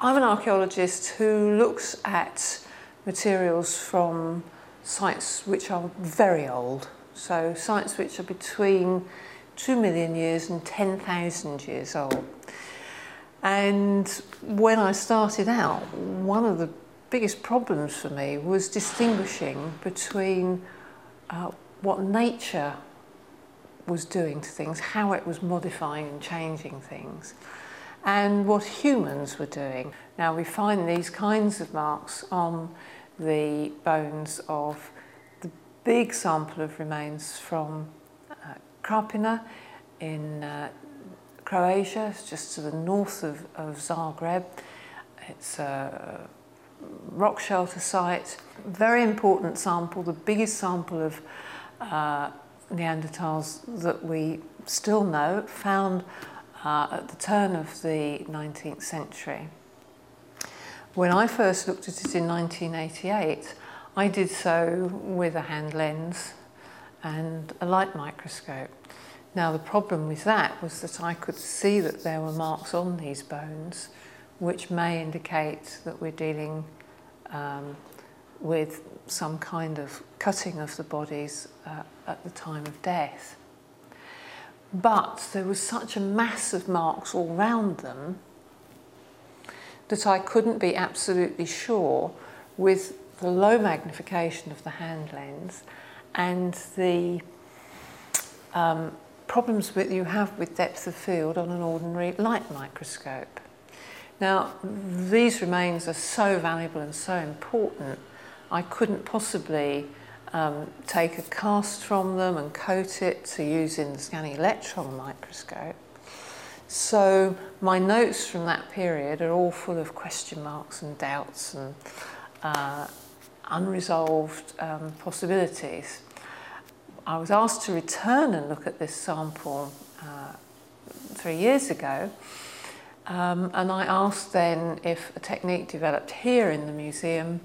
I'm an archaeologist who looks at materials from sites which are very old, so sites which are between 2 million years and 10,000 years old. And when I started out, one of the biggest problems for me was distinguishing between uh, what nature was doing to things, how it was modifying and changing things, and what humans were doing. Now we find these kinds of marks on the bones of the big sample of remains from uh, Krapina in uh, Croatia, just to the north of, of Zagreb. It's a rock shelter site, very important sample, the biggest sample of uh, Neanderthals that we still know, found uh, at the turn of the 19th century. When I first looked at it in 1988, I did so with a hand lens and a light microscope. Now the problem with that was that I could see that there were marks on these bones which may indicate that we're dealing um, with some kind of cutting of the bodies uh, at the time of death. But there was such a mass of marks all round them that I couldn't be absolutely sure with the low magnification of the hand lens and the um, problems that you have with depth of field on an ordinary light microscope. Now, these remains are so valuable and so important, I couldn't possibly um, take a cast from them and coat it to use in the scanning electron microscope. So my notes from that period are all full of question marks and doubts and uh, unresolved um, possibilities. I was asked to return and look at this sample uh, three years ago um, and I asked then if a technique developed here in the museum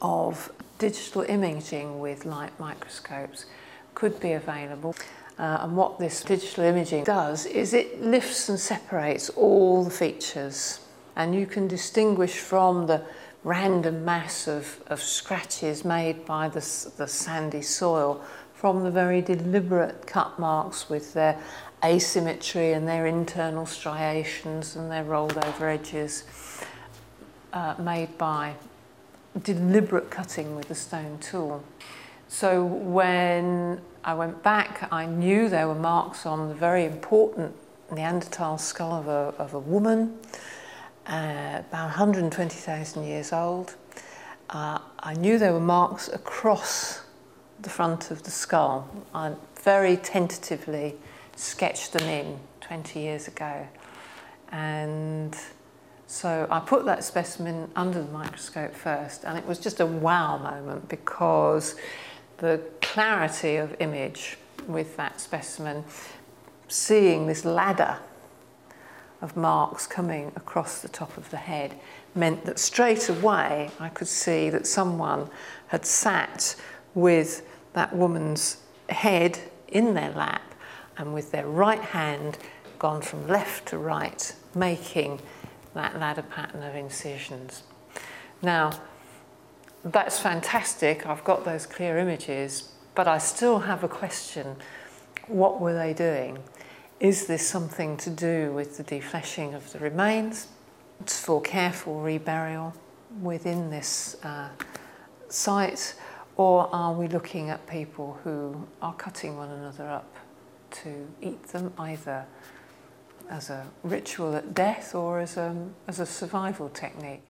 of digital imaging with light microscopes could be available. Uh, and what this digital imaging does is it lifts and separates all the features and you can distinguish from the random mass of, of scratches made by the, the sandy soil from the very deliberate cut marks with their asymmetry and their internal striations and their rolled over edges uh, made by deliberate cutting with a stone tool. So when I went back, I knew there were marks on the very important Neanderthal skull of a, of a woman, uh, about 120,000 years old. Uh, I knew there were marks across the front of the skull. I very tentatively sketched them in 20 years ago. And so I put that specimen under the microscope first, and it was just a wow moment because the clarity of image with that specimen, seeing this ladder of marks coming across the top of the head, meant that straight away I could see that someone had sat with that woman's head in their lap and with their right hand gone from left to right, making that ladder pattern of incisions. Now, that's fantastic. I've got those clear images, but I still have a question. What were they doing? Is this something to do with the defleshing of the remains? It's for careful reburial within this uh, site, or are we looking at people who are cutting one another up to eat them either as a ritual at death or as a, as a survival technique.